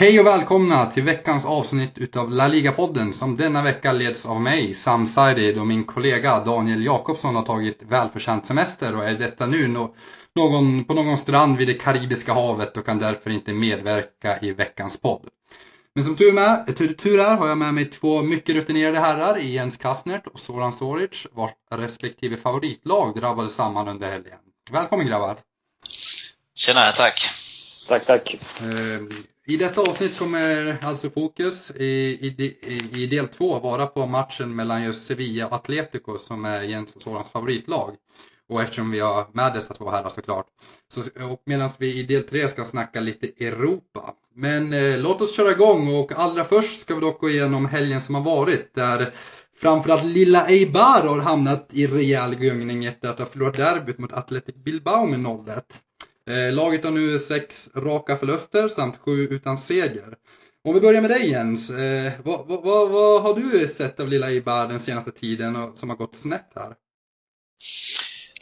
Hej och välkomna till veckans avsnitt utav La Liga-podden som denna vecka leds av mig, Sam Saidi, och min kollega Daniel Jakobsson har tagit välförtjänt semester och är detta nu no någon, på någon strand vid det Karibiska havet och kan därför inte medverka i veckans podd. Men som tur, med, tur, tur är har jag med mig två mycket rutinerade herrar i Jens Kastnert och Soran Soric vars respektive favoritlag drabbade samman under helgen. Välkommen grabbar! Tjena, tack! Tack, tack! Ehm, i detta avsnitt kommer alltså fokus i, i, i del två vara på matchen mellan just Sevilla och Atletico som är Jens och Sorans favoritlag. Och eftersom vi har med dessa två herrar såklart. Så, och medan vi i del tre ska snacka lite Europa. Men eh, låt oss köra igång och allra först ska vi dock gå igenom helgen som har varit. Där framförallt lilla Eibar har hamnat i rejäl gungning efter att ha förlorat derbyt mot Athletic Bilbao med 0-1. Eh, laget har nu sex raka förluster samt sju utan seger. Om vi börjar med dig Jens, eh, vad, vad, vad, vad, har du sett av lilla Eibar den senaste tiden och, som har gått snett här?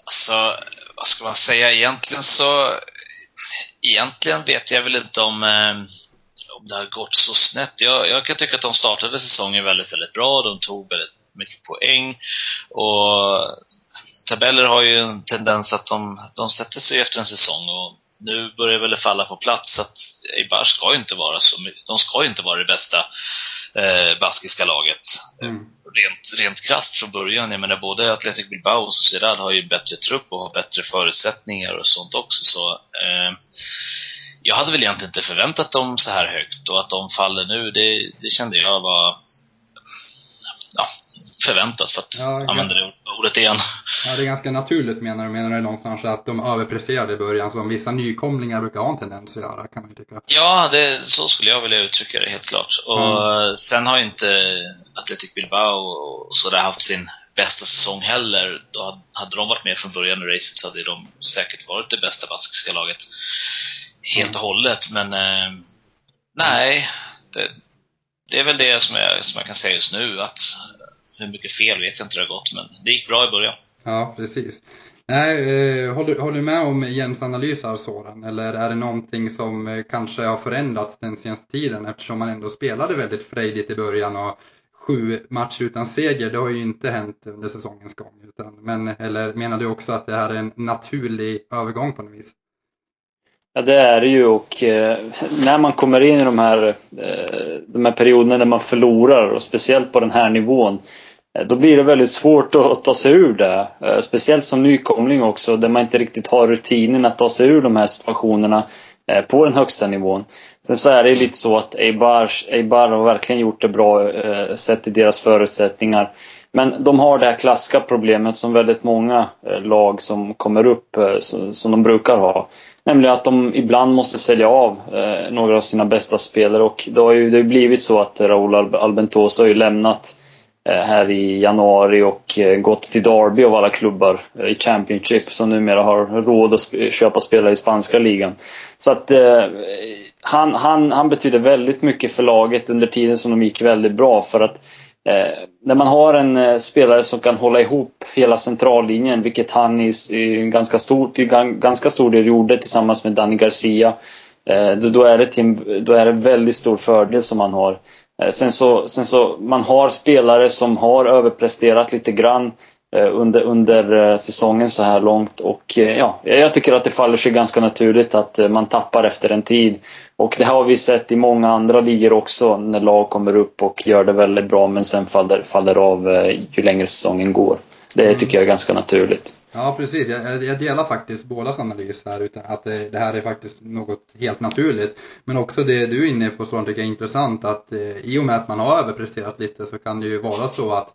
Alltså, vad ska man säga? Egentligen så... Egentligen vet jag väl inte om, eh, om det har gått så snett. Jag, jag kan tycka att de startade säsongen väldigt, väldigt bra. De tog väldigt mycket poäng. Och tabeller har ju en tendens att de, de sätter sig efter en säsong och nu börjar väl det falla på plats att Eibar ska inte vara så de ska ju inte vara det bästa eh, baskiska laget. Mm. Rent, rent krasst från början. Jag menar både Athletic Bilbao och Sociedad har ju bättre trupp och har bättre förutsättningar och sånt också. Så, eh, jag hade väl egentligen inte förväntat dem så här högt och att de faller nu, det, det kände jag var förväntat för att ja, använda det ordet igen. Ja, det är ganska naturligt menar du? Menar du någonstans att de överpresterade i början som vissa nykomlingar brukar ha en tendens att göra kan man ju tycka. Ja, det, så skulle jag vilja uttrycka det helt klart. Och mm. sen har ju inte Athletic Bilbao och sådär haft sin bästa säsong heller. Då hade de varit med från början i racet så hade de säkert varit det bästa baskiska laget helt och hållet. Men eh, nej, det, det är väl det som jag, som jag kan säga just nu. att hur mycket fel vet jag inte det har gått, men det gick bra i början. Ja, precis. Nej, eh, håller, håller du med om Jens analys här Soran? Eller är det någonting som eh, kanske har förändrats den senaste tiden eftersom man ändå spelade väldigt frejdigt i början och sju matcher utan seger, det har ju inte hänt under säsongens gång. Utan, men, eller menar du också att det här är en naturlig övergång på något vis? Ja, det är det ju och eh, när man kommer in i de här, eh, de här perioderna när man förlorar och speciellt på den här nivån eh, då blir det väldigt svårt att ta sig ur det. Eh, speciellt som nykomling också där man inte riktigt har rutinen att ta sig ur de här situationerna eh, på den högsta nivån. Sen så är det lite så att Eibar, Eibar har verkligen gjort det bra eh, sett till deras förutsättningar. Men de har det här klassiska problemet som väldigt många eh, lag som kommer upp eh, som de brukar ha. Nämligen att de ibland måste sälja av eh, några av sina bästa spelare och det har ju det har blivit så att Raúl Albentosa har ju lämnat här i januari och gått till Derby av alla klubbar i Championship som numera har råd att köpa spelare i spanska ligan. Så att eh, han, han, han betyder väldigt mycket för laget under tiden som de gick väldigt bra för att Eh, när man har en eh, spelare som kan hålla ihop hela centrallinjen, vilket han i, i ganska, stor, till ganska stor del gjorde tillsammans med Danny Garcia, eh, då, då, är det till, då är det väldigt stor fördel som man har. Eh, sen, så, sen så, man har spelare som har överpresterat lite grann under, under eh, säsongen så här långt och ja, jag tycker att det faller sig ganska naturligt att man tappar efter en tid. Och det har vi sett i många andra ligor också när lag kommer upp och gör det väldigt bra men sen faller, faller av eh, ju längre säsongen går. Det mm. tycker jag är ganska naturligt. Ja precis, jag, jag delar faktiskt bådas analys här. Utan att det, det, här är faktiskt något helt naturligt. Men också det du är inne på så tycker jag är intressant att eh, i och med att man har överpresterat lite så kan det ju vara så att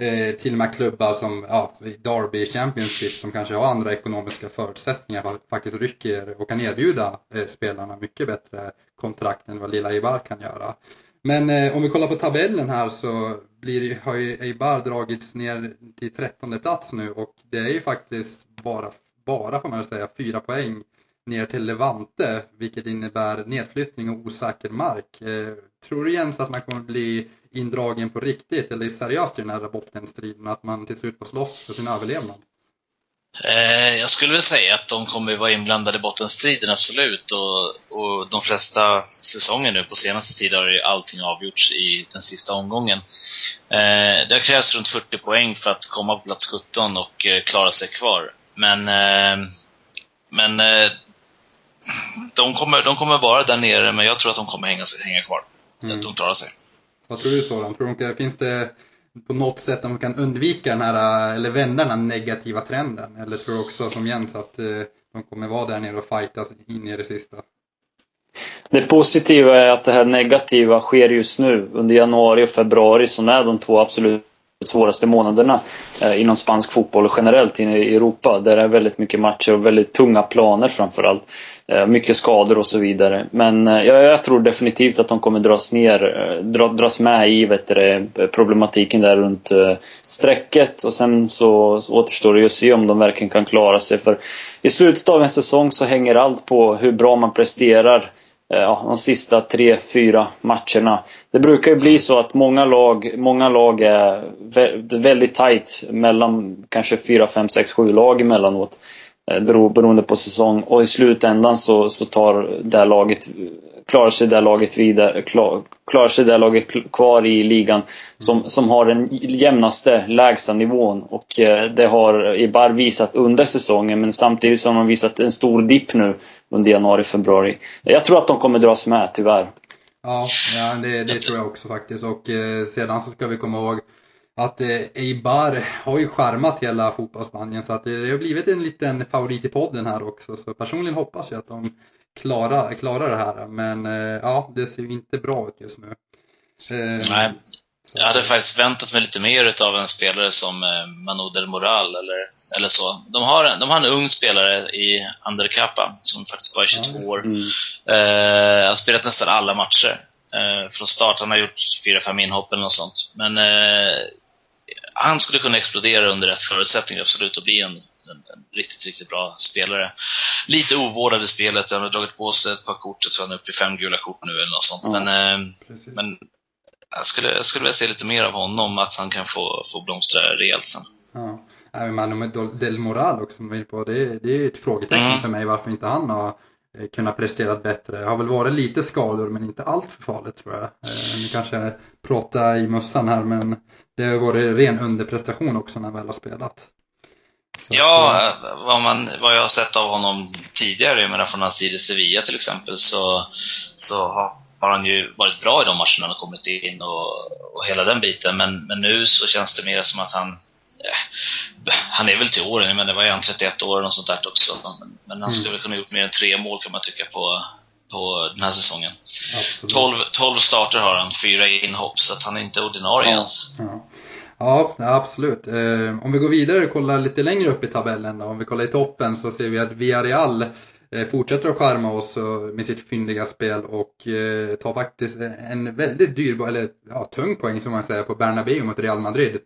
eh, till och med klubbar som ja, Derby Championship som kanske har andra ekonomiska förutsättningar faktiskt rycker och kan erbjuda eh, spelarna mycket bättre kontrakt än vad lilla Eibar kan göra. Men eh, om vi kollar på tabellen här så blir, har ju Eibar dragits ner till trettonde plats nu och det är ju faktiskt bara, bara får man säga, fyra poäng ner till Levante vilket innebär nedflyttning och osäker mark. Eh, tror du Jens att man kommer bli indragen på riktigt eller seriöst i den här bottenstriden att man till slut får slåss för sin överlevnad? Eh, jag skulle väl säga att de kommer vara inblandade i bottenstriden, absolut. Och, och de flesta säsonger nu på senaste tiden har allting avgjorts i den sista omgången. Eh, det har krävts runt 40 poäng för att komma på plats 17 och eh, klara sig kvar. Men, men de, kommer, de kommer vara där nere, men jag tror att de kommer hänga, hänga kvar. Mm. De klarar sig. Vad tror du Soran? Tror du, finns det på något sätt man kan undvika den här, eller vända den här negativa trenden? Eller tror du också som Jens att eh, de kommer vara där nere och fightas in i det sista? Det positiva är att det här negativa sker just nu. Under januari och februari som är de två absolut svåraste månaderna eh, inom spansk fotboll och generellt i Europa. Där det är väldigt mycket matcher och väldigt tunga planer framförallt. Eh, mycket skador och så vidare. Men eh, jag, jag tror definitivt att de kommer dras ner, dra, dras med i vet du, problematiken där runt strecket och sen så, så återstår det ju att se om de verkligen kan klara sig. För i slutet av en säsong så hänger allt på hur bra man presterar Eh, ja, de sista tre, fyra matcherna. Det brukar ju bli så att många lag, många lag är väldigt tight mellan kanske fyra, fem, sex, sju lag emellanåt. Eh, beroende på säsong. Och i slutändan så, så tar det laget, klarar sig det laget vidare, klar, klarar sig det laget kvar i ligan som, som har den jämnaste lägsta nivån. Och eh, det har Ibar visat under säsongen men samtidigt som de visat en stor dipp nu under januari, februari. Jag tror att de kommer dras med tyvärr. Ja, ja det, det tror jag också faktiskt. Och eh, sedan så ska vi komma ihåg att eh, Eibar har ju charmat hela fotbollsspanien så att det, det har blivit en liten favorit i podden här också. Så personligen hoppas jag att de klarar, klarar det här. Men eh, ja, det ser ju inte bra ut just nu. Eh, Nej, jag hade faktiskt väntat mig lite mer av en spelare som eh, Manu Del Moral eller, eller så. De har, en, de har en ung spelare i Underkappa som faktiskt bara är 22 ja, år. Mm. Eh, har spelat nästan alla matcher. Eh, från start. Han har gjort 4-5 inhopp eller något sånt. Men eh, han skulle kunna explodera under rätt förutsättningar, absolut, och bli en, en, riktigt, riktigt bra spelare. Lite ovårdad i spelet, han har dragit på sig ett par kort, så han är uppe i fem gula kort nu eller något sånt. Mm. Men, men jag skulle, jag skulle vilja se lite mer av honom, att han kan få, få blomstra rejält sen. Ja. Även Manu Del Moral också, som inne på, det, det är ett frågetecken mm. för mig varför inte han har Eh, kunnat prestera bättre. Det har väl varit lite skador men inte allt för farligt tror jag. Eh, nu kanske prata i mössan här men det har varit ren underprestation också när han väl har spelat. Så ja, att, vad, man, vad jag har sett av honom tidigare, jag menar från hans tid i Sevilla till exempel, så, så har, har han ju varit bra i de matcherna han har kommit in och, och hela den biten. Men, men nu så känns det mer som att han han är väl till åren, men det var ju han 31 år och sånt där också. Men, men han skulle mm. väl kunna gjort mer än tre mål kan man tycka på, på den här säsongen. 12, 12 starter har han, fyra inhopp, så att han är inte ordinarie ja. ens. Ja. Ja, absolut. Eh, om vi går vidare och kollar lite längre upp i tabellen då. Om vi kollar i toppen så ser vi att Villarreal eh, Eh, fortsätter att charma oss med sitt fyndiga spel och eh, tar faktiskt eh, en väldigt dyr, eller ja, tung poäng som man säger på Bernabéu mot Real Madrid.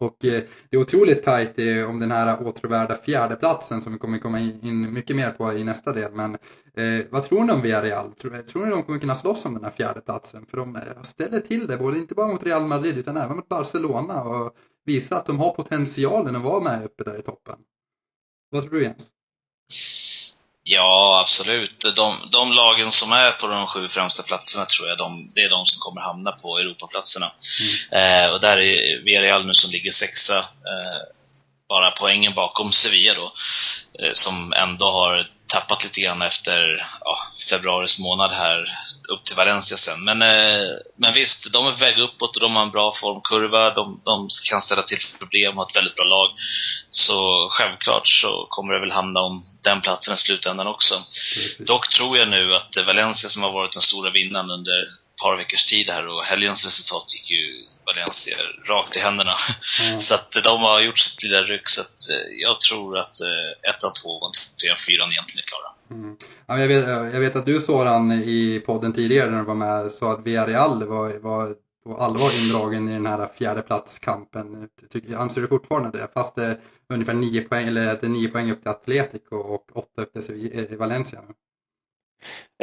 Och det är otroligt tajt om den här åtråvärda fjärdeplatsen som vi kommer komma in mycket mer på i nästa del. Men eh, vad tror ni om Villarreal? Tror, tror ni de kommer kunna slåss om den här fjärdeplatsen? För de ställer till det, både inte bara mot Real Madrid utan även mot Barcelona och visar att de har potentialen att vara med uppe där i toppen. Vad tror du Jens? Ja, absolut. De, de lagen som är på de sju främsta platserna tror jag de, det är de som kommer hamna på Europaplatserna. Mm. Eh, och där är Villarreal nu som ligger sexa, eh, bara poängen bakom Sevilla då, eh, som ändå har tappat lite grann efter ja, februaris månad här upp till Valencia sen. Men, eh, men visst, de är på väg uppåt och de har en bra formkurva. De, de kan ställa till problem och har ett väldigt bra lag. Så självklart så kommer det väl handla om den platsen i slutändan också. Precis. Dock tror jag nu att Valencia som har varit den stora vinnaren under par veckors tid här och helgens resultat gick ju Valencia rakt i händerna. Mm. så att de har gjort sitt lilla ryck så att eh, jag tror att eh, ettan, tvåan, trean, fyran egentligen är klara. Mm. Ja, jag, vet, jag vet att du Soran i podden tidigare när du var med sa att Villarreal var, var på allvar indragen i den här fjärdeplatskampen. Anser du fortfarande det? Fast det är ungefär nio poäng, eller det är nio poäng upp till Atletico och åtta upp till eh, Valencia.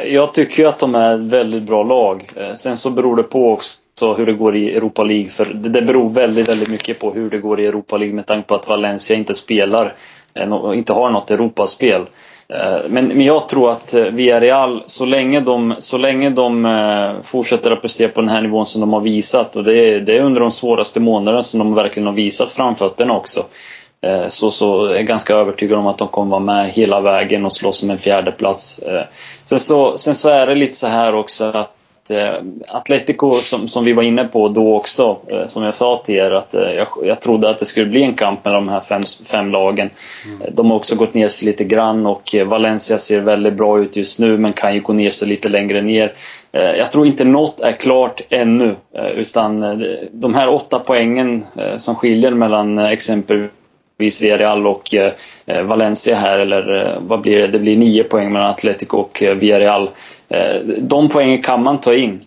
Jag tycker att de är ett väldigt bra lag. Eh, sen så beror det på också hur det går i Europa League. För det beror väldigt, väldigt mycket på hur det går i Europa League med tanke på att Valencia inte spelar eh, inte har något Europaspel. Eh, men, men jag tror att Villarreal, så länge de, så länge de fortsätter att prestera på den här nivån som de har visat och det är, det är under de svåraste månaderna som de verkligen har visat framfötterna också. Eh, så, så är jag ganska övertygad om att de kommer vara med hela vägen och slåss om en fjärde plats. Eh, sen så, sen så är det lite så här också att eh, Atletico, som, som vi var inne på då också, som jag sa till er, att jag, jag trodde att det skulle bli en kamp mellan de här fem, fem lagen. Mm. De har också gått ner sig lite grann och Valencia ser väldigt bra ut just nu men kan ju gå ner sig lite längre ner. Jag tror inte något är klart ännu utan de här åtta poängen som skiljer mellan exempelvis Villarreal och eh, Valencia här, eller eh, vad blir det? Det blir nio poäng mellan Atletico och eh, Villarreal. De poängen kan man ta in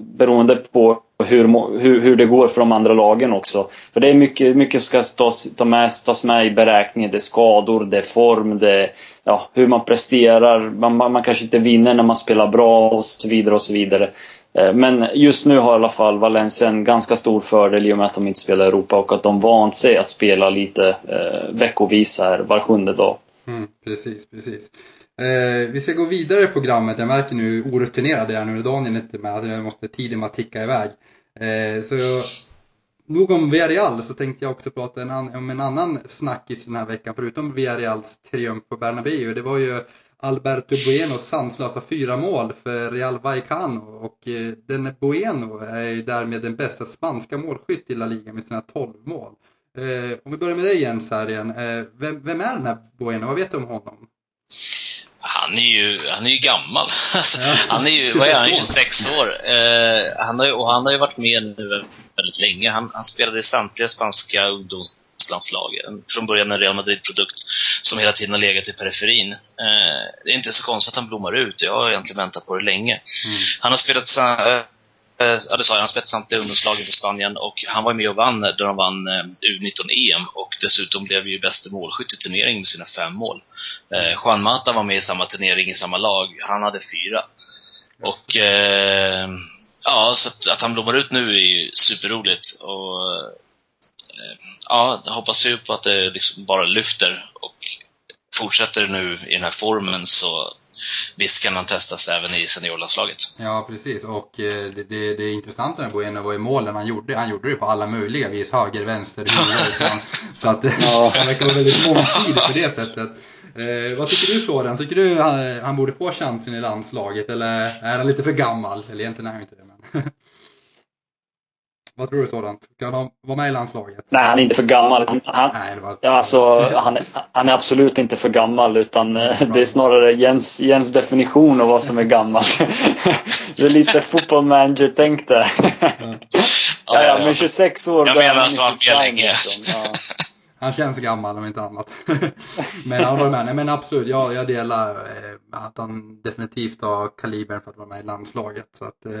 beroende på hur, hur, hur det går för de andra lagen också. För det är mycket, mycket ska tas, ta med, tas med i beräkningen. Det är skador, det är form, det är ja, hur man presterar. Man, man, man kanske inte vinner när man spelar bra och så vidare och så vidare. Eh, men just nu har i alla fall Valencia en ganska stor fördel i och med att de inte spelar i Europa och att de vant sig att spela lite eh, veckovis här var sjunde dag. Mm, precis, precis. Eh, vi ska gå vidare i programmet. Jag märker nu hur orutinerad jag är nu. Daniel är inte med. Alltså, jag måste tiden bara ticka iväg. Eh, så nog om Villarreal så tänkte jag också prata en om en annan snackis den här veckan förutom Villarreals triumf på Bernabéu. Det var ju Alberto Buenos sanslösa fyra mål för Real Vallecano och eh, den Bueno är därmed den bästa spanska målskytt i La Liga med sina 12 mål. Eh, om vi börjar med dig Jens här igen. Eh, vem, vem, är den här Bueno? Vad vet du om honom? Han är ju, han är ju gammal. han är ju, vad är han, 26 år. han har, och han har ju varit med nu väldigt länge. Han, han spelade i samtliga spanska ungdoms landslag. Från början en Real Madrid-produkt som hela tiden har legat i periferin. Eh, det är inte så konstigt att han blommar ut. Jag har egentligen väntat på det länge. Mm. Han har spelat eh, Ja, det sa jag. Han spelat samtliga ungdomslagen för Spanien och han var med och vann där de vann eh, U19-EM och dessutom blev ju bäste målskytt i turneringen med sina fem mål. Juan Mata var med i samma turnering i samma lag. Han hade fyra. Och eh, ja, så att, att, han blommar ut nu är ju superroligt. Och ja, jag hoppas ju på att det liksom bara lyfter fortsätter nu i den här formen så visst kan han testas även i seniorlandslaget. Ja, precis. Och eh, det, det, det intressanta med Bueno var i målen han gjorde. Han gjorde det på alla möjliga vis. Höger, vänster, huvud. så att ja. han verkar vara väldigt mångsidig på det sättet. Eh, vad tycker du Soran? Tycker du han, han borde få chansen i landslaget eller är han lite för gammal? Eller egentligen är han inte det. Men Vad tror du sådant? Kan han vara med i landslaget? Nej, han är inte för gammal. Han, Nej, var... ja, alltså, han, han, är absolut inte för gammal utan eh, det är snarare Jens, Jens definition av vad som är gammal. det är lite football manager-tänk där. ja, ja, men 26 år. Jag menar att han var länge. Liksom. Ja. Han känns gammal om inte annat. men han var med. Nej, men absolut, jag, jag delar eh, att han definitivt har kalibern för att vara med i landslaget. Så att, eh,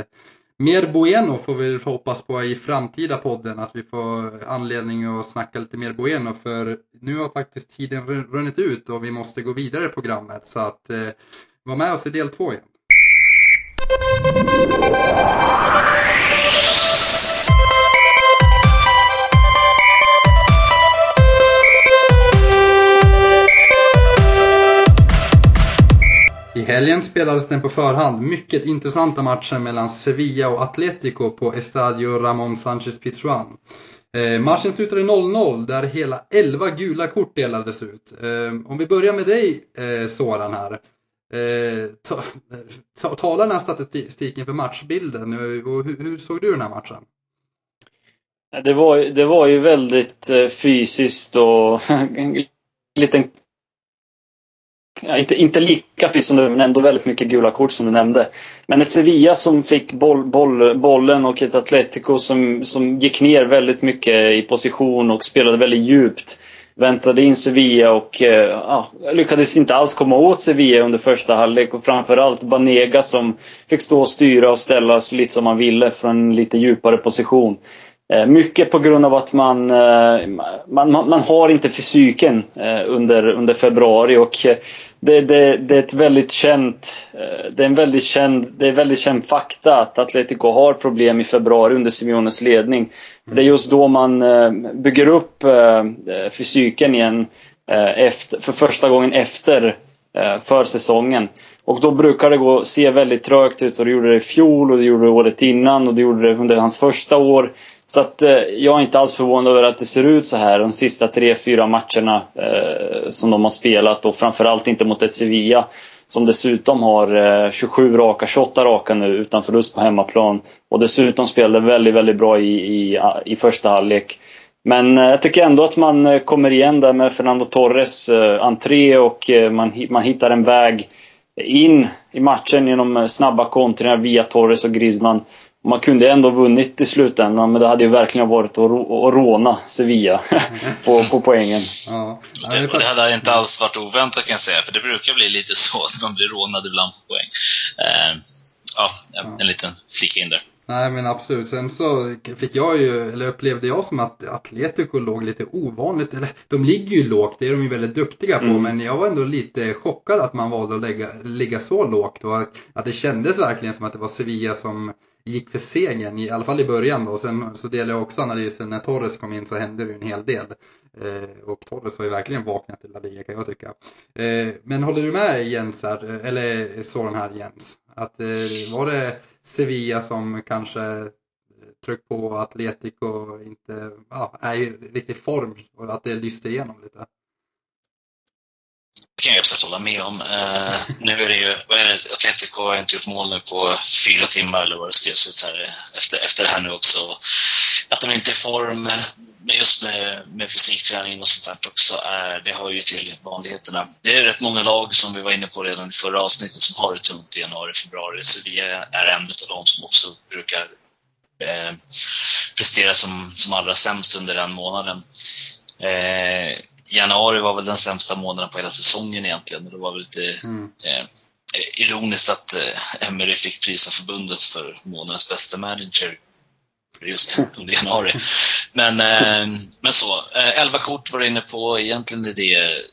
mer Bueno får vi hoppas på i framtida podden, att vi får anledning att snacka lite mer Bueno för nu har faktiskt tiden runnit ut och vi måste gå vidare i programmet så att eh, var med oss i del två igen. Helgen spelades den på förhand mycket intressanta matchen mellan Sevilla och Atletico på Estadio Ramon Sanchez Pizjuan. Eh, matchen slutade 0-0 där hela 11 gula kort delades ut. Eh, om vi börjar med dig eh, Soran här. Eh, ta, eh, ta, tala den här statistiken för matchbilden eh, och hur, hur såg du den här matchen? Det var, det var ju väldigt eh, fysiskt och en liten ja, inte, inte lika friskt som du, men ändå väldigt mycket gula kort som du nämnde. Men ett Sevilla som fick boll, boll, bollen och ett Atletico som, som gick ner väldigt mycket i position och spelade väldigt djupt. Väntade in Sevilla och eh, ja, lyckades inte alls komma åt Sevilla under första halvlek och framförallt Banega som fick stå och styra och ställa sig lite som han ville från en lite djupare position. Eh, mycket på grund av att man, eh, man, man, har inte fysiken eh, under, under februari och det, det, det, är ett väldigt känt, det är en väldigt känd, det är väldigt känd fakta att Atletico har problem i februari under Simeones ledning. Det är just då man bygger upp fysiken igen. efter, för första gången efter försäsongen. Och då brukar det gå, se väldigt trögt ut och det gjorde det i fjol och det gjorde det året innan och det gjorde det under hans första år. Så att eh, jag är inte alls förvånad över att det ser ut så här de sista tre, fyra matcherna eh, som de har spelat och framförallt inte mot ett Sevilla som dessutom har eh, 27 raka, 28 raka nu utan förlust på hemmaplan. Och dessutom spelade väldigt, väldigt bra i, i, i första halvlek. Men eh, jag tycker ändå att man eh, kommer igen där med Fernando Torres eh, entré och man, man hittar en väg in i matchen genom snabba kontringar via Torres och Griezmann. Man kunde ändå vunnit i slutändan, men det hade ju verkligen varit att, råna Sevilla på, på poängen. Ja. Det, och det hade inte alls varit oväntat kan jag säga, för det brukar bli lite så att man blir rånad ibland på poäng. Eh, ja, en liten flicka in där. Nej men absolut. Sen så fick jag ju, eller upplevde jag som att Atletico låg lite ovanligt, eller de ligger ju lågt, det är de ju väldigt duktiga på, mm. men jag var ändå lite chockad att man valde att lägga, ligga så lågt och att, att det kändes verkligen som att det var Sevilla som gick för segern, i alla fall i början då. Sen så delar jag också analysen, när Torres kom in så hände det ju en hel del. Eh, och Torres har ju verkligen vaknat till La Liga kan jag tycka. Eh, men håller du med Jens här, eller sån här Jens? Att eh, var det Sevilla som kanske tryckte tryck på Atletico inte ja, är i riktig form och att det lyste igenom lite. Det kan jag absolut hålla med om. Uh, nu är det ju, Atletico har inte gjort mål nu på fyra timmar eller vad det skrevs ut här efter, efter det här nu också. Att de inte är i form, men just med, med fysikträning och sånt där också, är, det hör ju till vanligheterna. Det är rätt många lag som vi var inne på redan i förra avsnittet som har det tungt i januari, februari. Så vi är en av de som också brukar eh, prestera som, som allra sämst under den månaden. Eh, januari var väl den sämsta månaden på hela säsongen egentligen. Det var väl lite mm. eh, ironiskt att eh, Emery fick pris av förbundet för månadens bästa manager just under januari. Men, eh, men så, eh, 11 kort var du inne på. Egentligen är det,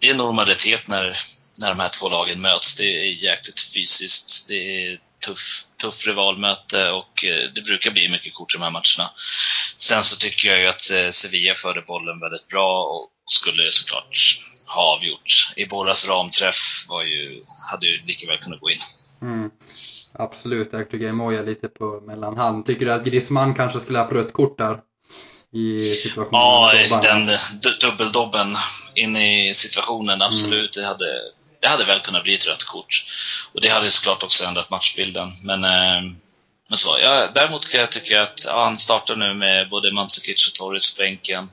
det är normalitet när, när de här två lagen möts. Det är jäkligt fysiskt. Det är tuff, tuff rivalmöte och eh, det brukar bli mycket kort i de här matcherna. Sen så tycker jag ju att eh, Sevilla förde bollen väldigt bra och skulle såklart ha avgjort. Iboras ramträff var ju, hade ju lika väl kunnat gå in. Mm. Absolut, jag tycker jag mojar lite på mellanhand. Tycker du att Griezmann kanske skulle ha haft rött kort där? I situationen? Ja, den dubbeldobben in i situationen, mm. absolut. Mm. Det, hade, det hade väl kunnat bli ett rött kort. Och det hade såklart också ändrat matchbilden. Men, eh, men så, ja, däremot kan jag tycka att ja, han startar nu med både Mandzukic och Torres på bänken.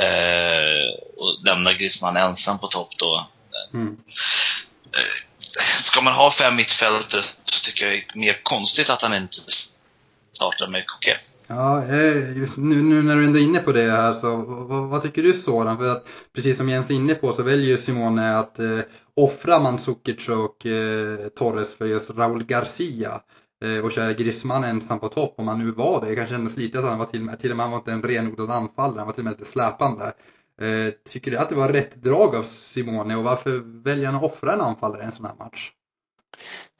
Eh, och lämnar Griezmann ensam på topp då. Mm. Eh, ska man ha fem mittfältare så tycker jag det är mer konstigt att han inte startar med Koke. Ja, eh, nu, nu, när du ändå är inne på det här så vad, vad tycker du Soran? För att precis som Jens är inne på så väljer Simone att eh, offra Mandzukic och eh, Torres för just Raúl Garcia eh, och köra Griezmann ensam på topp om han nu var det. Det kanske kändes lite att han var till och med, till och med han var inte en renodlad anfallare, han var till och med lite släpande. Eh, tycker du att det var rätt drag av Simone och varför väljer han att offra en anfallare i en sån här match?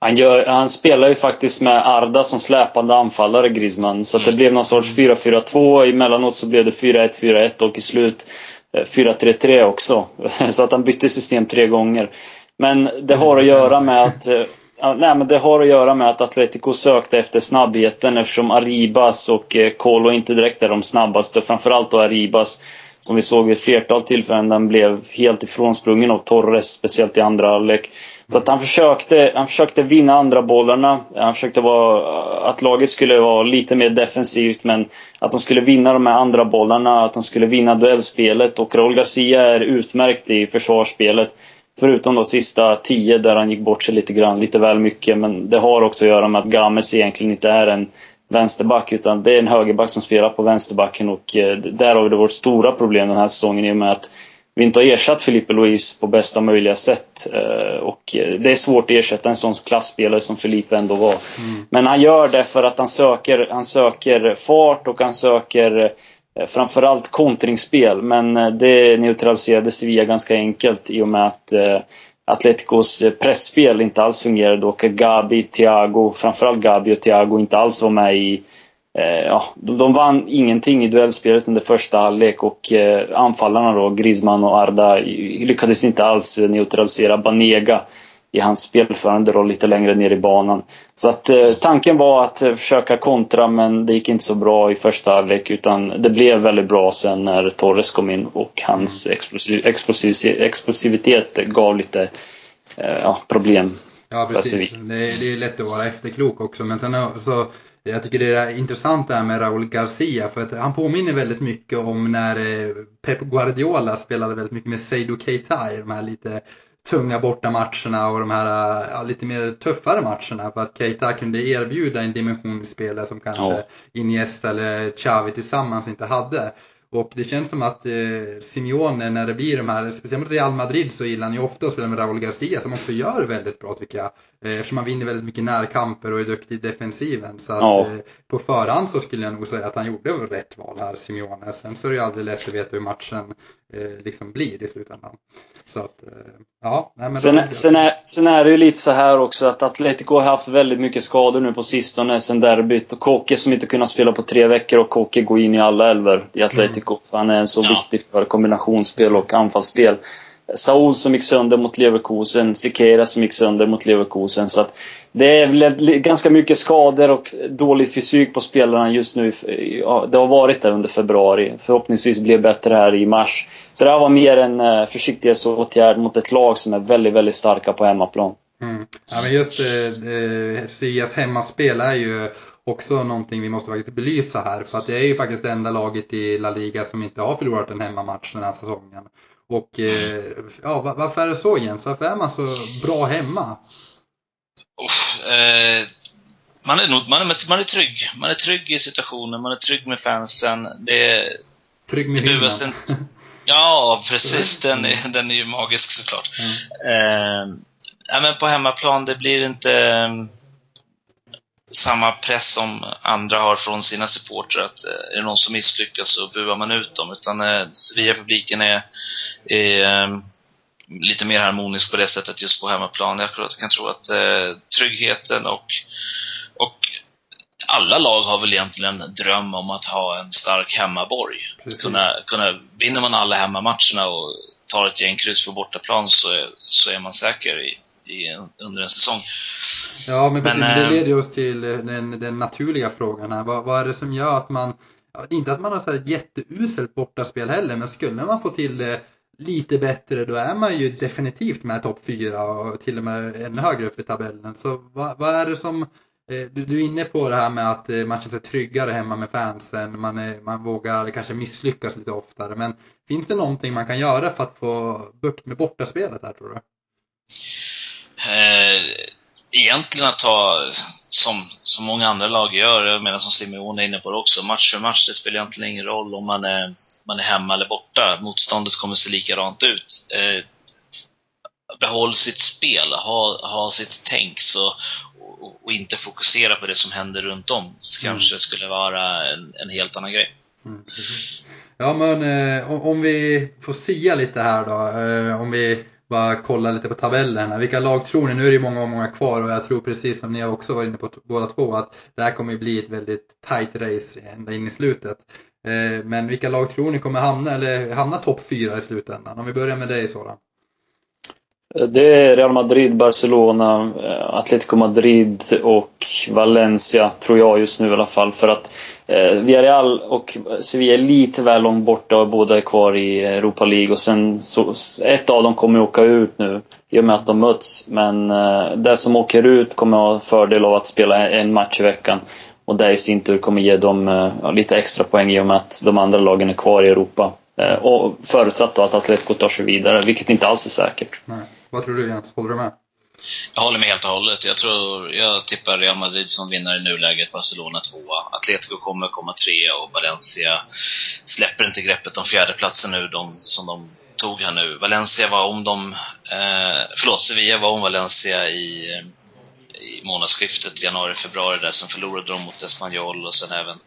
Han, gör, han spelar ju faktiskt med Arda som släpande anfallare, Griezmann. Så mm. det blev någon sorts 4-4-2. Emellanåt så blev det 4-1-4-1 och i slut 4-3-3 eh, också. Så att han bytte system tre gånger. Men det har att göra med att nej, men det har att göra med att Atletico sökte efter snabbheten eftersom Arribas och eh, Kolo inte direkt är de snabbaste. Framförallt då Arribas som vi såg vid ett flertal tillfällen, den blev helt ifrånsprungen av Torres, speciellt i andra halvlek. Så att han försökte, han försökte vinna andra bollarna. Han försökte vara, att laget skulle vara lite mer defensivt, men att de skulle vinna de här andra bollarna, att de skulle vinna duellspelet. Och Raúl Garcia är utmärkt i försvarsspelet. Förutom de sista tio där han gick bort sig lite grann, lite väl mycket. Men det har också att göra med att Games egentligen inte är en vänsterback utan det är en högerback som spelar på vänsterbacken och eh, där har vi vårt stora problem den här säsongen i och med att vi inte har ersatt Filipe Luis på bästa möjliga sätt. Eh, och eh, det är svårt att ersätta en sån klassspelare som Filipe ändå var. Mm. Men han gör det för att han söker, han söker fart och han söker Eh, framförallt kontringsspel. Men eh, det neutraliserade Sevilla ganska enkelt i och med att eh, Atleticos pressspel inte alls fungerade och Gabi, Thiago, framförallt Gabi och Thiago inte alls var med i, ja, de vann ingenting i duellspelet under första halvlek och anfallarna då, Griezmann och Arda, lyckades inte alls neutralisera Banega i hans spelförande roll lite längre ner i banan. Så att eh, tanken var att försöka kontra men det gick inte så bra i första halvlek utan det blev väldigt bra sen när Torres kom in och hans explosiv, explosiv, explosivitet gav lite ja, problem. Ja precis, det är, det är lätt att vara efterklok också men sen så jag tycker det är intressant det här med Raúl Garcia för att han påminner väldigt mycket om när eh, Pep Guardiola spelade väldigt mycket med Seydou Keita i de här lite tunga bortamatcherna och de här ja, lite mer tuffare matcherna för att Keita kunde erbjuda en dimension i spelet som kanske ja. Iniesta eller Xavi tillsammans inte hade. Och det känns som att eh, Simeone när det blir de här, speciellt mot Real Madrid så gillar han ju ofta att spela med Raúl Garcia som också gör väldigt bra tycker jag. Eh, eftersom han vinner väldigt mycket närkamper och är duktig i defensiven. Så att ja. eh, på förhand så skulle jag nog säga att han gjorde rätt val här, Simeone. Sen så är det ju aldrig lätt att veta hur matchen eh, liksom blir i slutändan. Så att, ja. Nej, men sen, är, sen, är, sen är det ju lite så här också att Atletico har haft väldigt mycket skador nu på sistone sen derbyt. Och Koke som inte kunnat spela på tre veckor och Koke går in i alla elver i Atletico. Mm. För han är så ja. viktig för kombinationsspel och anfallsspel. Saul som gick sönder mot Leverkusen, Sikera som gick sönder mot Leverkusen. Så att det är ganska mycket skador och dålig fysik på spelarna just nu. Det har varit det under februari. Förhoppningsvis blir det bättre här i mars. Så det här var mer en eh, försiktighetsåtgärd mot ett lag som är väldigt, väldigt starka på hemmaplan. Mm. Ja, men just eh, eh Sevillas hemmaspel är ju också någonting vi måste faktiskt belysa här. För att det är ju faktiskt det enda laget i La Liga som inte har förlorat en hemmamatch den här säsongen. Och eh, ja, varför är det så Jens? Varför är man så bra hemma? Oh, eh, man, är nog, man, är, man är trygg. Man är trygg i situationen, man är trygg med fansen. Det, trygg med det buas inte. Ja, precis. Den är, den är ju magisk såklart. Mm. Eh, men på hemmaplan, det blir inte samma press som andra har från sina supportrar att eh, är det någon som misslyckas så buar man ut dem. Utan eh, Sevilla-publiken är, är ehm, lite mer harmonisk på det sättet just på hemmaplan. Jag kan tro att eh, tryggheten och, och alla lag har väl egentligen en dröm om att ha en stark hemmaborg. Kunna, kunna, vinner man alla hemmamatcherna och tar ett gäng kryss på bortaplan så, så är man säker i, i, under en säsong. Ja, men, precis, men det ehm, leder oss till den, den naturliga frågan här. Vad, vad, är det som gör att man, inte att man har så här jätteuselt bortaspel heller, men skulle man få till det lite bättre då är man ju definitivt med topp fyra och till och med ännu högre upp i tabellen. Så vad, vad är det som, eh, du, du är inne på det här med att eh, man känner sig tryggare hemma med fansen, man, är, man vågar kanske misslyckas lite oftare. Men finns det någonting man kan göra för att få bukt med bortaspelet här tror du? Eh, egentligen att ta, som, som många andra lag gör, jag menar som Simeone är inne på det också, match för match, det spelar egentligen ingen roll om man är, man är hemma eller borta. Motståndet kommer se likadant ut. Eh, behåll sitt spel, ha, ha sitt tänk så, och, och, inte fokusera på det som händer runt om. Så mm. kanske skulle vara en, en helt annan grej. Mm, ja men eh, om, om, vi får sia lite här då, eh, om vi bara kolla lite på tabellerna. Vilka lag tror ni? Nu är det många många kvar och jag tror precis som ni har också varit inne på båda två att det här kommer bli ett väldigt tight race ända in i slutet. Eh, men vilka lag tror ni kommer hamna, eller hamna topp fyra i slutändan? Om vi börjar med dig Soran. Det är Real Madrid, Barcelona, eh, Atletico Madrid och Valencia tror jag just nu i alla fall. För att eh, Villarreal och Sevilla är lite väl långt borta och båda är kvar i Europa League. Och sen så, ett av dem kommer åka ut nu i och med att de möts. Men eh, det som åker ut kommer ha fördel av att spela en match i veckan. Och det i sin tur kommer ge dem eh, lite extra poäng i och med att de andra lagen är kvar i Europa. Eh, och förutsatt då att Atletico tar sig vidare, vilket inte alls är säkert. Nej. Vad tror du Jens? Håller du med? Jag håller med helt och hållet. Jag tror, jag tippar Real Madrid som vinnare i nuläget, Barcelona tvåa. Atletico kommer komma trea och Valencia släpper inte greppet om fjärdeplatsen nu, de, som de tog här nu. Valencia var om dem, eh, förlåt, Sevilla var om Valencia i, i månadsskiftet januari-februari där, sen förlorade de mot Espanyol och sen även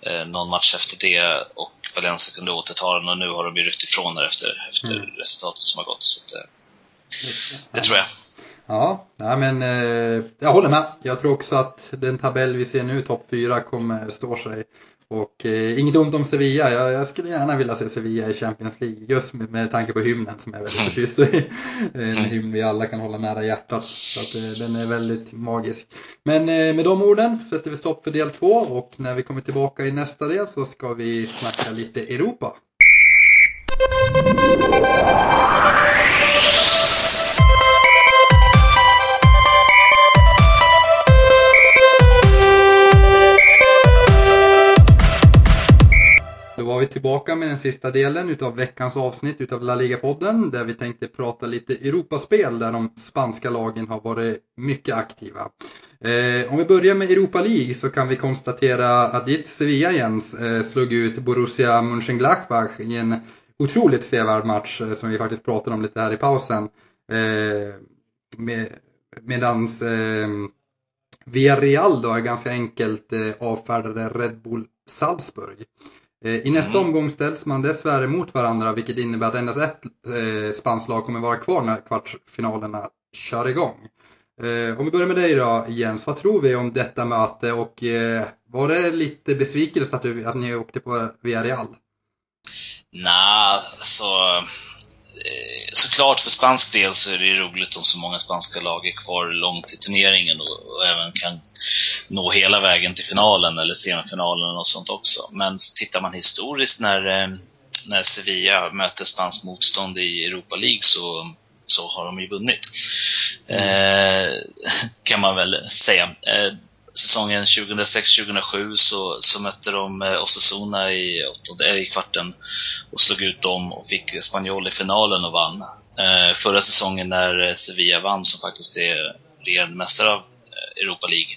eh, någon match efter det och Valencia kunde återta den och nu har de ju ryckt ifrån det efter, efter mm. resultatet som har gått. Så att, eh, det tror jag. Ja, nej men eh, jag håller med. Jag tror också att den tabell vi ser nu, topp 4, kommer stå sig. Och eh, inget ont om Sevilla. Jag, jag, skulle gärna vilja se Sevilla i Champions League. Just med, med tanke på hymnen som jag är väldigt mm. förtjust i. en mm. hymn vi alla kan hålla nära hjärtat. Så att, eh, den är väldigt magisk. Men eh, med de orden sätter vi stopp för del två. Och när vi kommer tillbaka i nästa del så ska vi snacka lite Europa. Var vi tillbaka med den sista delen utav veckans avsnitt utav La Liga-podden där vi tänkte prata lite Europaspel där de spanska lagen har varit mycket aktiva. Eh, om vi börjar med Europa League så kan vi konstatera att ditt Sevilla Jens eh, slog ut Borussia Mönchengladbach i en otroligt sevärd match eh, som vi faktiskt pratade om lite här i pausen. Eh, med, medans eh, Villarreal då ganska enkelt eh, avfärdade Red Bull Salzburg. Eh, I nästa mm. omgång ställs man dessvärre mot varandra vilket innebär att endast ett eh, spanskt lag kommer vara kvar när kvartsfinalerna kör igång. Eh, om vi börjar med dig då Jens, vad tror vi om detta möte och var det lite besvikelse att, du, att ni åkte på Villarreal? Nej, så eh, såklart för spansk del så är det roligt om så många spanska lag är kvar långt i turneringen och, och, även kan nå hela vägen till finalen eller semifinalen och sånt också. Men tittar man historiskt när, eh, när Sevilla möter spanskt motstånd i Europa League så, så har de ju vunnit. Eh, kan man väl säga. Eh, säsongen 2006-2007 så, så mötte de eh, Osasuna i, åttonde, i kvarten och slog ut dem och fick Spanjol i finalen och vann. Eh, förra säsongen när Sevilla vann, som faktiskt är regerande mästare av eh, Europa League,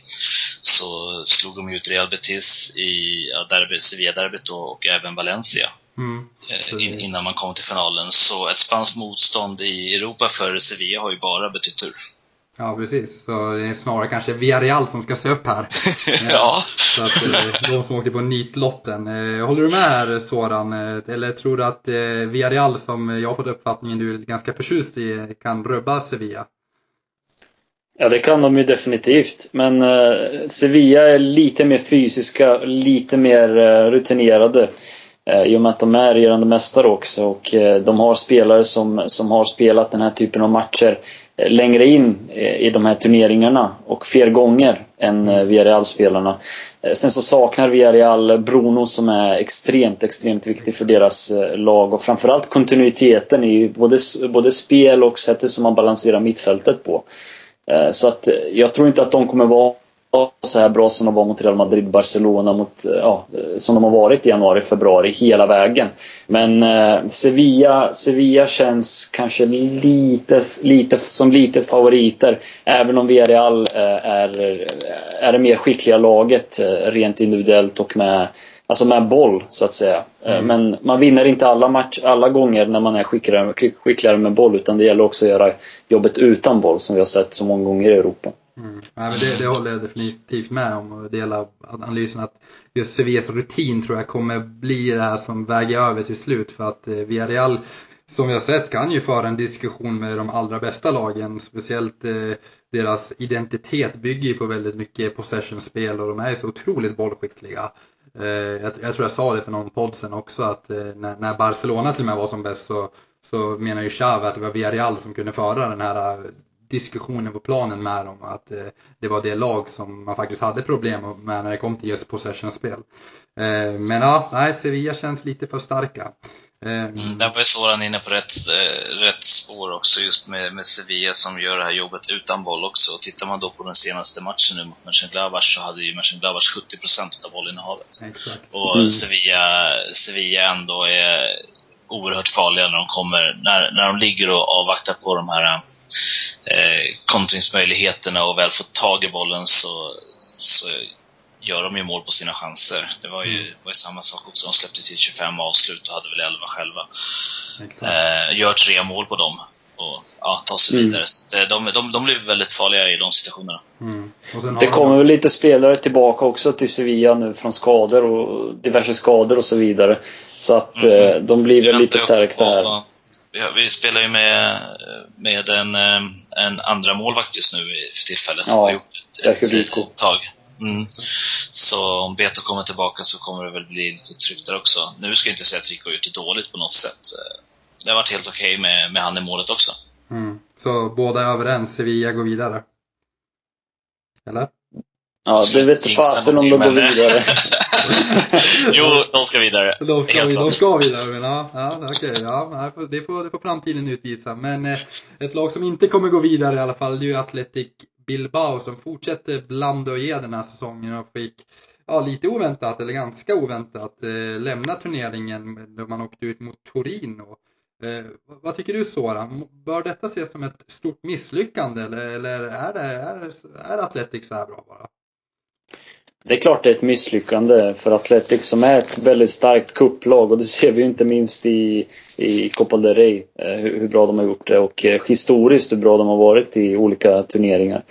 så slog de ut Real Betis i ja, derby, Sevilla-derbyt och även Valencia. Mm. In, innan man kom till finalen. Så ett spanskt motstånd i Europa för Sevilla har ju bara betytt tur. Ja, precis. Så det är snarare kanske Villarreal som ska se upp här. ja. Så att eh, de som åkte på nitlotten. Eh, håller du med här Soran? Eh, eller tror du att Villarreal, som jag har fått uppfattningen du är ganska förtjust i, kan rubba Sevilla? Ja, det kan de ju definitivt. Men eh, Sevilla är lite mer fysiska, lite mer eh, rutinerade. Eh, I och med att de är regerande mästare också och eh, de har spelare som, som har spelat den här typen av matcher längre in eh, i de här turneringarna och fler gånger än eh, Villarreal-spelarna. Eh, sen så saknar Villarreal Bruno som är extremt, extremt viktig för deras lag och framförallt kontinuiteten i både, både spel och sättet som man balanserar mittfältet på. Så att jag tror inte att de kommer vara så här bra som de var mot Real Madrid, Barcelona, mot, eh, ja, som de har varit i januari, februari, hela vägen. Men eh, Sevilla, Sevilla känns kanske lite, lite, som lite favoriter. Även om Villarreal eh, är, är det mer skickliga laget eh, rent individuellt och med Alltså med boll, så att säga. Eh, mm. Men man vinner inte alla, match, alla gånger när man är skickligare, skickligare med boll, utan det gäller också att göra jobbet utan boll, som vi har sett så många gånger i Europa. Mm. Ja, men det, det håller jag definitivt med om och delar analysen att just Sevillas rutin tror jag kommer bli det här som väger över till slut för att eh, Villarreal som vi har sett kan ju föra en diskussion med de allra bästa lagen. Speciellt eh, deras identitet bygger ju på väldigt mycket possession-spel och de är så otroligt bollskickliga. Eh, jag, jag, tror jag sa det för någon podd sen också att eh, när, när, Barcelona till och med var som bäst så, så menar ju Xavi att det var Villarreal som kunde föra den här eh, diskussionen på planen med dem. Att eh, det var det lag som man faktiskt hade problem med när det kom till just possession-spel. Eh, men ja, nej, Sevilla känns lite för starka. Eh, mm, där var ju Soran inne på rätt, eh, rätt spår också, just med, med Sevilla som gör det här jobbet utan boll också. Och tittar man då på den senaste matchen nu mot Mönchengladbach så hade ju Mönchengladbach 70% av bollinnehavet. Exakt. Och mm. Sevilla, Sevilla ändå är oerhört farliga när de kommer, när, när de ligger och avvaktar på de här eh, kontringsmöjligheterna och väl får tag i bollen så, så gör de ju mål på sina chanser. Det var ju, mm. var ju samma sak också. De släppte till 25 avslut och hade väl 11 själva. Eh, gör tre mål på dem och ja, tar sig mm. vidare. De, de, de blir väldigt farliga i de situationerna. Mm. det kommer väl lite spelare tillbaka också till Sevilla nu från skador och diverse skador och så vidare. Så att mm. eh, de blir väl lite stärkta här. Vi, spelar ju med, med en, eh, en andra målvakt just nu för tillfället. Ja, har gjort ett, ett tag. Mm. Så om Beto kommer tillbaka så kommer det väl bli lite tryggt där också. Nu ska jag inte säga att Rico har gjort det dåligt på något sätt. Det har varit helt okej okay med, med han i målet också. Mm. Så båda är överens, Sevilla går vidare? Eller? Ja, det vet fasen om de går vidare. jo, de ska vidare. De ska, vi, de ska vidare, men ja, ja okej. Okay, ja, det, får, det får framtiden utvisa. Men eh, ett lag som inte kommer gå vidare i alla fall, det är ju Athletic Bilbao som fortsätter blanda och ge den här säsongen och fick ja, lite oväntat, eller ganska oväntat, eh, lämna turneringen då man åkte ut mot Torino. Eh, vad tycker du Soran? Bör detta ses som ett stort misslyckande eller, eller är, det, är, är Atletic så här bra bara? Det är klart det är ett misslyckande för Atletic som är ett väldigt starkt kupplag och det ser vi ju inte minst i, i Copa del Rey. Eh, hur, bra de har gjort det och eh, historiskt hur bra de har varit i olika turneringar.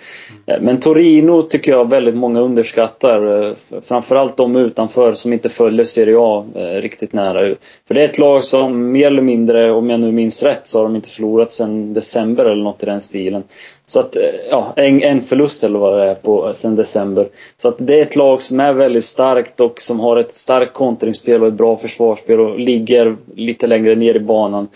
Mm. Men Torino tycker jag väldigt många underskattar. Framförallt de utanför som inte följer Serie A riktigt nära. För det är ett lag som mer eller mindre, om jag nu minns rätt, så har de inte förlorat sedan december eller något i den stilen. Så att, ja, en, en förlust eller vad det är på, sen december. Så att det är ett lag som är väldigt starkt och som har ett starkt kontringsspel och ett bra försvarsspel och ligger lite längre ner i banan.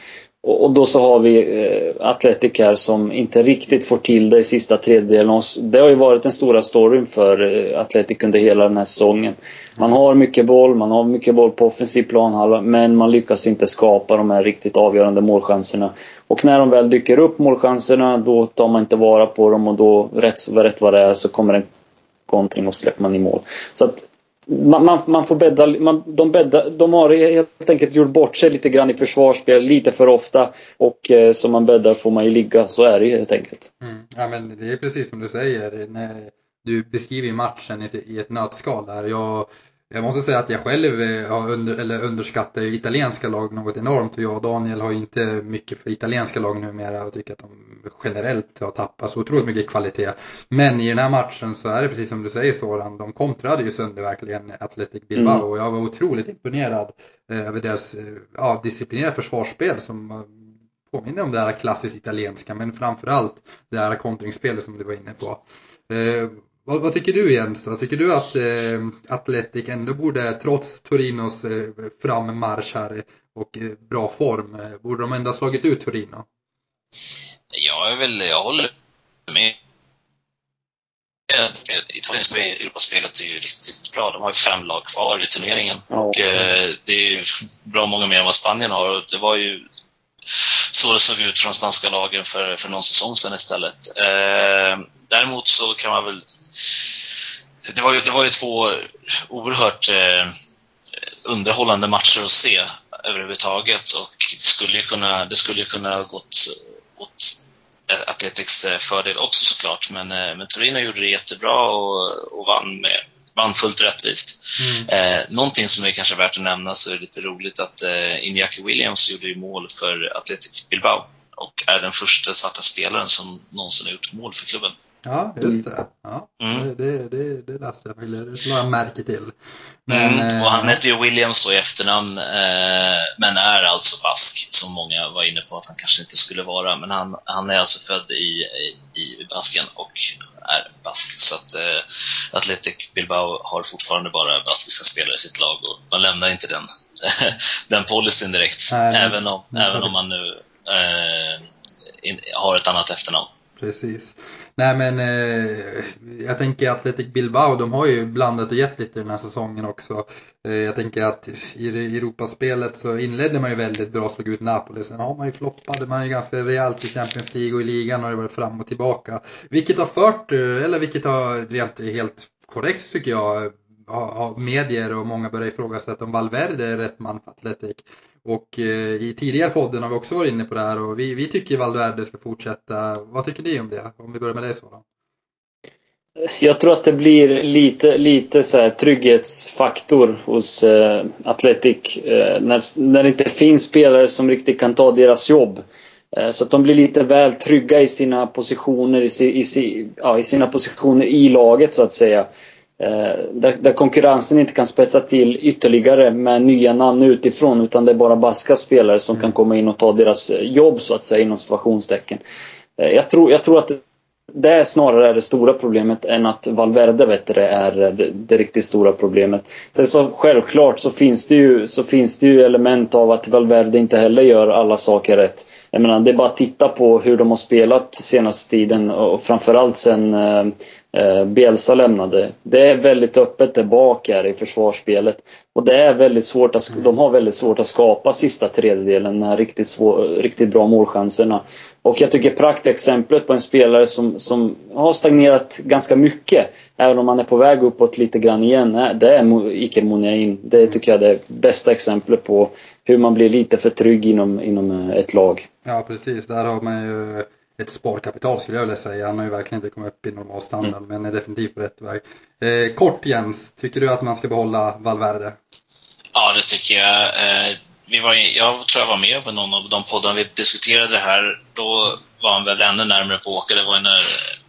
Och, då så har vi eh, Atletic här som inte riktigt får till det i sista tredjedelen. Det har ju varit den stora storyn för eh, Atletic under hela den här säsongen. Man har mycket boll, man har mycket boll på offensiv planhalva, men man lyckas inte skapa de här riktigt avgörande målchanserna. Och när de väl dyker upp, målchanserna, då tar man inte vara på dem och då, rätt, rätt vad det är, så kommer en kontring och släpper man i mål. Så att man, man, man, får bädda, man, de, bädda, de har helt enkelt gjort bort sig lite grann i försvarsspel lite för ofta och eh, som man bäddar får man ju ligga, så är det ju helt enkelt. Mm. Ja men det är precis som du säger, du beskriver matchen i, i ett nötskal där. Jag, jag måste säga att jag själv eh, har under, eller underskattar italienska lag något enormt. Jag och Daniel har inte mycket för italienska lag numera och tycker att de generellt har tappat så otroligt mycket kvalitet. Men i den här matchen så är det precis som du säger Soran, de kontrade ju sönder verkligen Athletic Bilbao mm. och jag var otroligt imponerad eh, över deras eh, ja, disciplinerade försvarsspel som påminner om det här klassiskt italienska men framförallt det här kontringsspelet som du var inne på. Vad, vad, tycker du Jens då? Tycker du att eh, Atletic ändå borde, trots Torinos eh, frammarsch här och eh, bra form, eh, borde de ändå ha slagit ut Torino? Jag är väl, jag håller med. Italienska Europaspelet är ju riktigt bra. De har ju fem lag kvar i turneringen. Och, eh, det är ju bra många mer än vad Spanien har. Och det var ju så det såg ut för de spanska lagen för, för någon säsong sedan istället. Eh, däremot så kan man väl det var ju, det var ju två oerhört eh, underhållande matcher att se överhuvudtaget och det skulle ju kunna, det skulle kunna gått åt Athletics eh, fördel också såklart. Men, eh, men Torino gjorde det jättebra och, och vann, med, vann fullt rättvist. Mm. Eh, någonting som är kanske värt att nämna så är det lite roligt att eh, Iñaki Williams gjorde ju mål för Athletic Bilbao och är den första svarta spelaren som någonsin har gjort mål för klubben. Ja, just det. Ja, mm. det, det, det läste jag faktiskt. Det la jag märke till. Men, mm. Och han heter ju Williams då i efternamn, eh, men är alltså bask, som många var inne på att han kanske inte skulle vara. Men han, han är alltså född i, i, i Basken och är bask. Så att eh, Athletic Bilbao har fortfarande bara baskiska spelare i sitt lag och man lämnar inte den, den policyn direkt. Nej, även, om, även om man nu eh, in, har ett annat efternamn. Precis. Nej men eh, jag tänker Athletic Bilbao, de har ju blandat och gett lite den här säsongen också. Eh, jag tänker att i Europaspelet så inledde man ju väldigt bra, slog ut Napoli. Sen har man ju floppat, man är ju ganska rejält i Champions League och i ligan har det varit fram och tillbaka. Vilket har fört, eh, eller vilket har rent helt korrekt tycker jag, av medier och många börjar ifrågasätta om Valverde är rätt man för Atletic. Och eh, i tidigare podden har vi också varit inne på det här och vi, vi tycker Valverde ska fortsätta. Vad tycker ni om det? Om vi börjar med dig Soran. Jag tror att det blir lite, lite så här trygghetsfaktor hos eh, Atletic. Eh, när, när det inte finns spelare som riktigt kan ta deras jobb. Eh, så att de blir lite väl trygga i sina positioner i, i, i, ja, i sina positioner i laget så att säga där, där, konkurrensen inte kan spetsa till ytterligare med nya namn utifrån utan det är bara baska spelare som mm. kan komma in och ta deras jobb så att säga inom situationstecken. Jag tror, jag tror att det är snarare det stora problemet än att Valverde vet det, är det, det riktigt stora problemet. Sen så självklart så finns, det ju, så finns det ju element av att Valverde inte heller gör alla saker rätt. Jag menar, det är bara att titta på hur de har spelat senaste tiden och framförallt sen eh, eh, Bielsa lämnade. Det är väldigt öppet där bak här i försvarsspelet. Och det är väldigt svårt att, de har väldigt svårt att skapa sista tredjedelen, de här riktigt, svår, riktigt bra målchanserna. Och jag tycker praktexemplet på en spelare som, som har stagnerat ganska mycket, även om han är på väg uppåt lite grann igen, det är Iker Muniain. Det tycker jag är det bästa exemplet på hur man blir lite för trygg inom, inom ett lag. Ja, precis. Där har man ju ett sparkapital skulle jag vilja säga. Han har ju verkligen inte kommit upp i normal standard mm. men är definitivt på rätt väg. Eh, kort Jens, tycker du att man ska behålla Valverde? Ja, det tycker jag. Eh, vi var, jag tror jag var med på någon av de poddarna vi diskuterade det här. Då var han väl ännu närmare på att åka. Det var när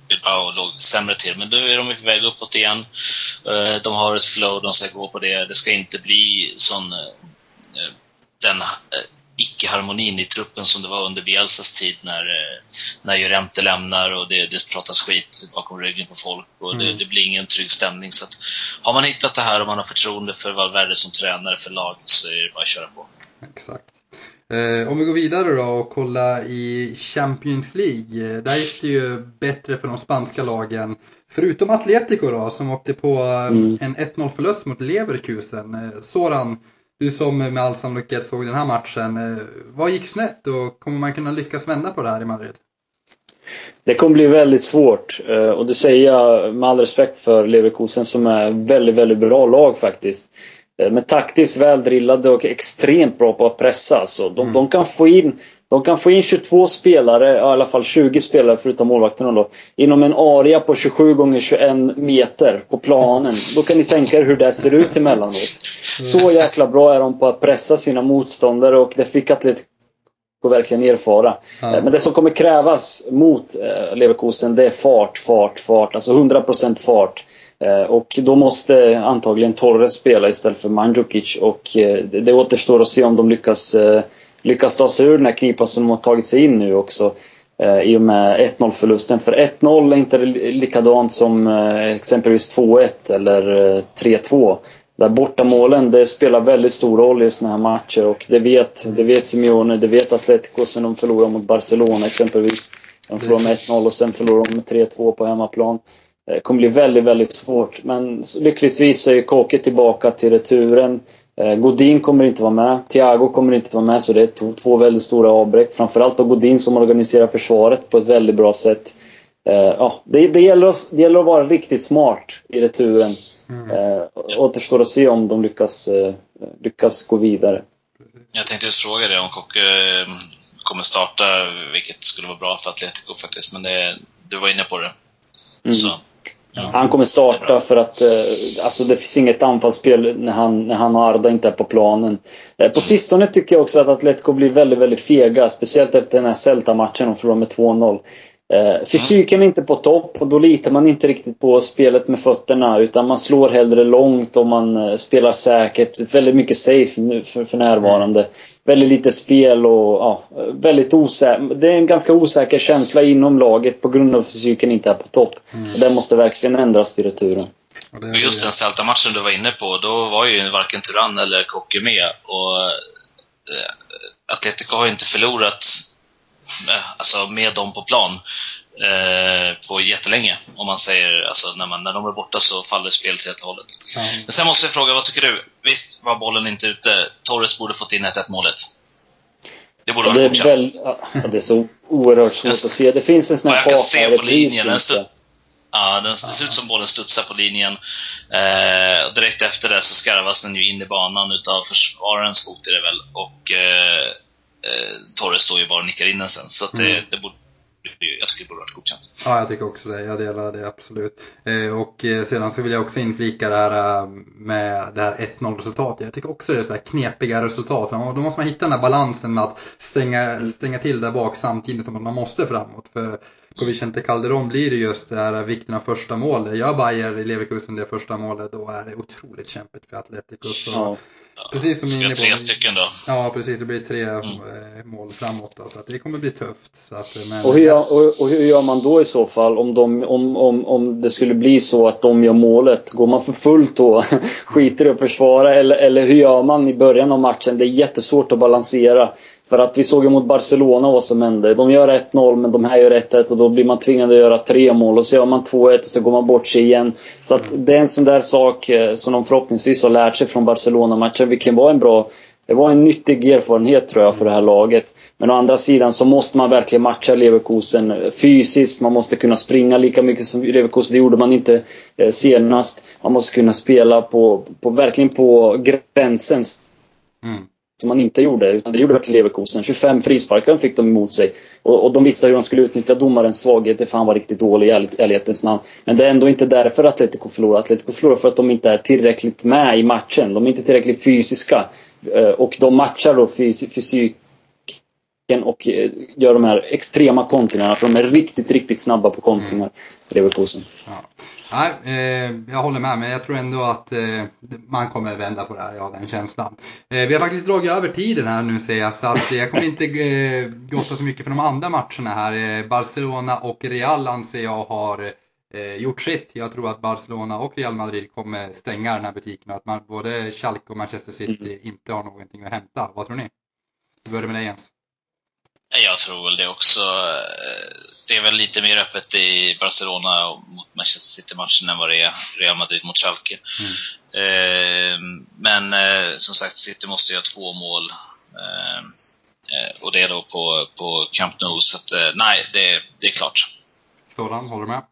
Bilbao låg sämre till. Men nu är de på väg uppåt igen. Eh, de har ett flow, de ska gå på det. Det ska inte bli sån eh, den icke-harmonin i truppen som det var under Bielsas tid när, eh, när Llorente lämnar och det, det pratas skit bakom ryggen på folk och mm. det, det, blir ingen trygg stämning. Så att, har man hittat det här och man har förtroende för Valverde som tränare för laget så är det bara att köra på. Exakt. Eh, om vi går vidare då och kollar i Champions League. Eh, där gick det ju bättre för de spanska lagen. Förutom Atletico då som åkte på mm. en 1-0 förlust mot Leverkusen. Eh, Soran, du som med all sannolikhet såg den här matchen. Eh, vad gick snett och kommer man kunna lyckas vända på det här i Madrid? Det kommer bli väldigt svårt eh, och det säger jag med all respekt för Leverkusen som är väldigt, väldigt bra lag faktiskt. Eh, men taktiskt väldrillade och extremt bra på att pressa. Alltså. De, mm. de, kan få in, de kan få in 22 spelare, i alla fall 20 spelare förutom målvakterna då, inom en area på 27 gånger 21 meter på planen. Då kan ni tänka er hur det ser ut emellanåt. Så jäkla bra är de på att pressa sina motståndare och det fick Atletico verkligen erfara. Ja. Men det som kommer krävas mot eh, Leverkusen det är fart, fart, fart. Alltså 100% fart. Eh, och då måste antagligen Torres spela istället för Mandzukic och eh, det återstår att se om de lyckas, eh, lyckas ta sig ur den här knipan som de har tagit sig in nu också. I och med 1-0 förlusten. För 1-0 är inte likadant som exempelvis 2-1 eller 3-2. Där bortamålen, det spelar väldigt stor roll i såna här matcher och det vet, det vet Simeone, det vet Atletico sen de förlorade mot Barcelona exempelvis. De förlorade med 1-0 och sen förlorade de med 3-2 på hemmaplan. Det kommer bli väldigt, väldigt svårt. Men lyckligtvis är Kåke tillbaka till returen. Eh, Godin kommer inte vara med. Thiago kommer inte vara med, så det är två väldigt stora avbräck. Framförallt då Godin som organiserar försvaret på ett väldigt bra sätt. Eh, ja, det, det, gäller att, det gäller att vara riktigt smart i returen. Mm. Eh, återstår att se om de lyckas, lyckas gå vidare. Jag tänkte just fråga dig om Kocke kommer starta, vilket skulle vara bra för Atletico faktiskt, men det, du var inne på det. Mm. Så. Han kommer starta för att eh, alltså det finns inget anfallsspel när han, när han och Arda inte är på planen. Eh, på sistone tycker jag också att Atletico blir väldigt, väldigt fega. Speciellt efter den här Celta-matchen de förlorade med 2-0. Eh, fysiken är inte på topp och då litar man inte riktigt på spelet med fötterna utan man slår hellre långt och man eh, spelar säkert. Väldigt mycket safe nu för, för närvarande. Mm. Väldigt lite spel och ja, väldigt osäker. Det är en ganska osäker känsla inom laget på grund av att fysiken inte är på topp. Mm. Och det måste verkligen ändras till returen. Och just den Celta-matchen du var inne på, då var ju varken Turan eller Kocke med. Och eh, Atletico har ju inte förlorat alltså med dem på plan eh, på jättelänge. Om man säger, alltså när, man, när de är borta så faller spelet helt och hållet. Mm. Men sen måste jag fråga, vad tycker du? Visst var bollen inte ute. Torres borde fått in 1-1 målet. Det borde fortsatt. Väl, ja, det är så oerhört svårt att se. Det finns en sån här Jag kan se på linjen. Den ja, den, det ser ut som bollen studsar på linjen. Eh, direkt efter det så skarvas den ju in i banan utav försvararens fot är det väl. Och eh, eh, Torres står ju bara och nickar in den sen. Så det, mm. det, borde, jag tycker det borde varit godkänt. Ja, jag tycker också det. Jag delar det absolut. Eh, och eh, sedan så vill jag också inflika det här eh, med det här 1-0 resultatet. Jag tycker också det är så här knepiga resultat. Då måste man hitta den här balansen med att stänga, stänga till där bak samtidigt som man måste framåt. För på Vicente Calderon blir det just det här vikten av första målet. Gör Bayer i Leverkusen det första målet, då är det otroligt kämpigt för Atletico. Så Ja. Precis som Ska ni är tre stycken då. Ja, precis. Det blir tre Mm. eh, mål framåt. Då, så att det kommer bli tufft. Så att, men, Och hur, gör, och, och hur gör man då i så fall om, de, om, om, om det skulle bli så att de gör målet? Går man för fullt då? Skiter i att försvara? Eller, eller hur gör man i början av matchen? Det är jättesvårt att balansera. För att vi såg ju mot Barcelona vad som hände. De gör 1-0 men de här gör 1-1 och då blir man tvingad att göra tre mål. Och så gör man 2-1 och så går man bort sig igen. Så att det är en sån där sak eh, som de förhoppningsvis har lärt sig från Barcelona-matchen. Vilken var en bra det var en nyttig erfarenhet tror jag för det här laget. Men å andra sidan så måste man verkligen matcha Leverkusen eh, fysiskt. Man måste kunna springa lika mycket som Leverkusen. Det gjorde man inte eh, senast. Man måste kunna spela på, på verkligen på gränsen Mm som man inte gjorde. Utan det gjorde verkligen Leverkusen. 25 frisparkar fick de emot sig. Och, och de visste hur de skulle utnyttja domarens svaghet. Det fan var riktigt dålig i ärlig- ärlighetens namn. Men det är ändå inte därför Atletico förlorar. Atletico förlorar för att de inte är tillräckligt med i matchen. De är inte tillräckligt fysiska. Eh, Och de matchar då fys fysiken och eh, gör de här extrema kontringarna. För de är riktigt, riktigt snabba på kontringar. Leverkusen. Ja. Nej, eh, jag håller med, men jag tror ändå att eh, man kommer vända på det här, jag har den känslan. Eh, vi har faktiskt dragit över tiden här nu ser jag, så att jag kommer inte eh, gotta så mycket för de andra matcherna här. Eh, Barcelona och Real anser jag har eh, gjort sitt. Jag tror att Barcelona och Real Madrid kommer stänga den här butiken och att man, både Schalke och Manchester City inte har någonting att hämta. Vad tror ni? Vi börjar med dig Jens. Jag tror väl det också. Det är väl lite mer öppet i Barcelona mot Manchester City-matchen än vad det är Real Madrid mot Schalke. Eh, Men eh, som sagt, City måste göra två mål. Eh, eh, Och det är då på, på Camp Nou, så att, eh, nej, det, det är klart. Soran, håller du med?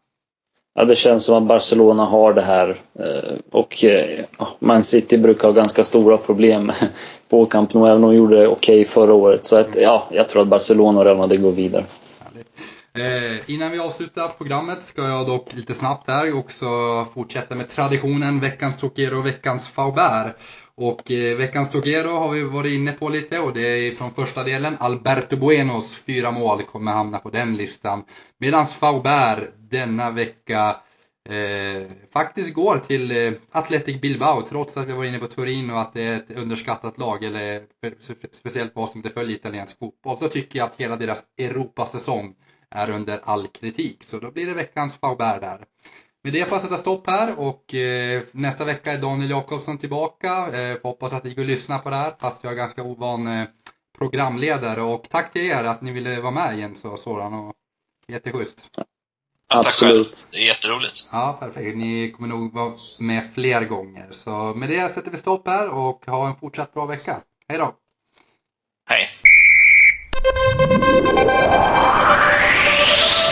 Ja, det känns som att Barcelona har det här. eh, Och eh, Man City brukar ha ganska stora problem på Camp Nou, även om de gjorde det okej förra året. Så att, ja, jag tror att Barcelona och Real Madrid går vidare. Eh, innan vi avslutar programmet ska jag dock lite snabbt här också fortsätta med traditionen veckans Tokero och veckans Faubert. Och eh, veckans Tokero har vi varit inne på lite och det är från första delen. Alberto Buenos fyra mål kommer hamna på den listan. Medan Faubert denna vecka eh, faktiskt går till eh, Athletic Bilbao trots att vi var inne på Turin och att det är ett underskattat lag eller speciellt vad som inte följer italiensk fotboll så tycker jag att hela deras Europasäsong är under all kritik. Så då blir det veckans Faubert där. Med det får jag sätta stopp här och eh, nästa vecka är Daniel Jakobsson tillbaka. Eh, får hoppas att ni går lyssna på det här fast jag är ganska ovan eh, programledare och tack till er att ni ville vara med Jens och Soran och jätteschysst. Absolut. Det är jätteroligt. Ja, perfekt. Ni kommer nog vara med fler gånger. Så med det sätter vi stopp här och ha en fortsatt bra vecka. Hej då! Hej. Thank you.